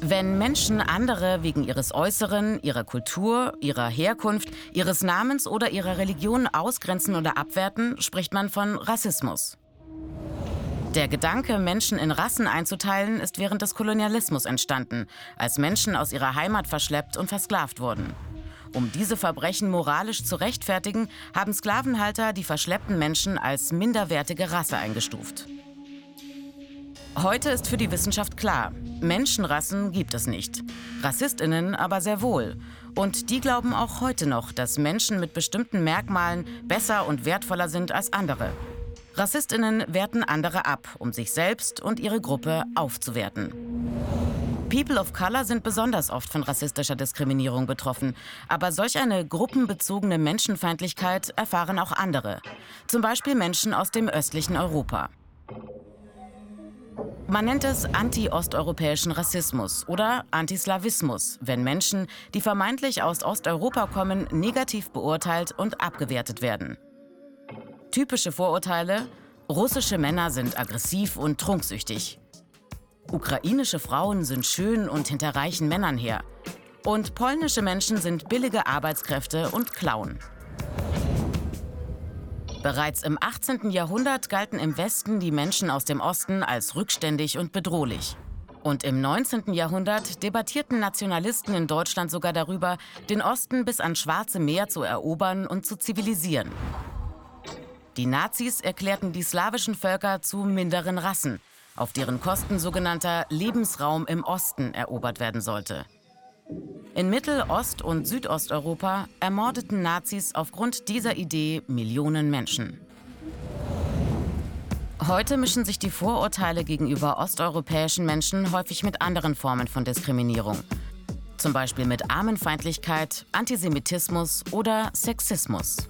Wenn Menschen andere wegen ihres Äußeren, ihrer Kultur, ihrer Herkunft, ihres Namens oder ihrer Religion ausgrenzen oder abwerten, spricht man von Rassismus. Der Gedanke, Menschen in Rassen einzuteilen, ist während des Kolonialismus entstanden, als Menschen aus ihrer Heimat verschleppt und versklavt wurden. Um diese Verbrechen moralisch zu rechtfertigen, haben Sklavenhalter die verschleppten Menschen als minderwertige Rasse eingestuft. Heute ist für die Wissenschaft klar, Menschenrassen gibt es nicht. Rassistinnen aber sehr wohl. Und die glauben auch heute noch, dass Menschen mit bestimmten Merkmalen besser und wertvoller sind als andere. Rassistinnen werten andere ab, um sich selbst und ihre Gruppe aufzuwerten. People of Color sind besonders oft von rassistischer Diskriminierung betroffen. Aber solch eine gruppenbezogene Menschenfeindlichkeit erfahren auch andere. Zum Beispiel Menschen aus dem östlichen Europa. Man nennt es anti-osteuropäischen Rassismus oder Antislawismus, wenn Menschen, die vermeintlich aus Osteuropa kommen, negativ beurteilt und abgewertet werden. Typische Vorurteile: Russische Männer sind aggressiv und trunksüchtig. Ukrainische Frauen sind schön und hinter reichen Männern her. Und polnische Menschen sind billige Arbeitskräfte und klauen. Bereits im 18. Jahrhundert galten im Westen die Menschen aus dem Osten als rückständig und bedrohlich. Und im 19. Jahrhundert debattierten Nationalisten in Deutschland sogar darüber, den Osten bis ans Schwarze Meer zu erobern und zu zivilisieren. Die Nazis erklärten die slawischen Völker zu minderen Rassen, auf deren Kosten sogenannter Lebensraum im Osten erobert werden sollte. In Mittel-, Ost- und Südosteuropa ermordeten Nazis aufgrund dieser Idee Millionen Menschen. Heute mischen sich die Vorurteile gegenüber osteuropäischen Menschen häufig mit anderen Formen von Diskriminierung. Zum Beispiel mit Armenfeindlichkeit, Antisemitismus oder Sexismus.